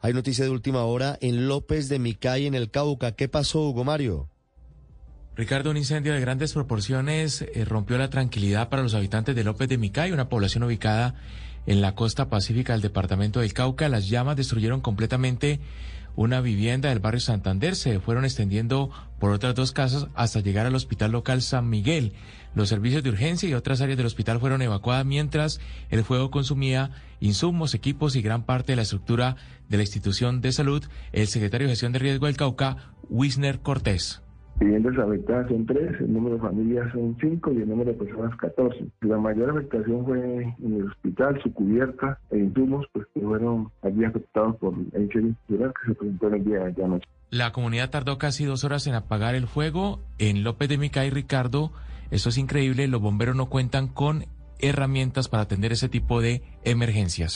Hay noticia de última hora en López de Micay, en el Cauca. ¿Qué pasó, Hugo Mario? Ricardo, un incendio de grandes proporciones eh, rompió la tranquilidad para los habitantes de López de Micay, una población ubicada en la costa pacífica del departamento del Cauca. Las llamas destruyeron completamente una vivienda del barrio Santander. Se fueron extendiendo por otras dos casas hasta llegar al hospital local San Miguel. Los servicios de urgencia y otras áreas del hospital fueron evacuadas mientras el fuego consumía insumos, equipos y gran parte de la estructura de la institución de salud. El secretario de Gestión de Riesgo del Cauca, Wisner Cortés. Viviendas afectadas son tres, el número de familias son cinco y el número de personas catorce. La mayor afectación fue en el hospital, su cubierta e insumos, pues que fueron allí afectados por el incendio que se presentó el día de anoche. La comunidad tardó casi dos horas en apagar el fuego. En López de Micay, Ricardo, eso es increíble, los bomberos no cuentan con herramientas para atender ese tipo de emergencias.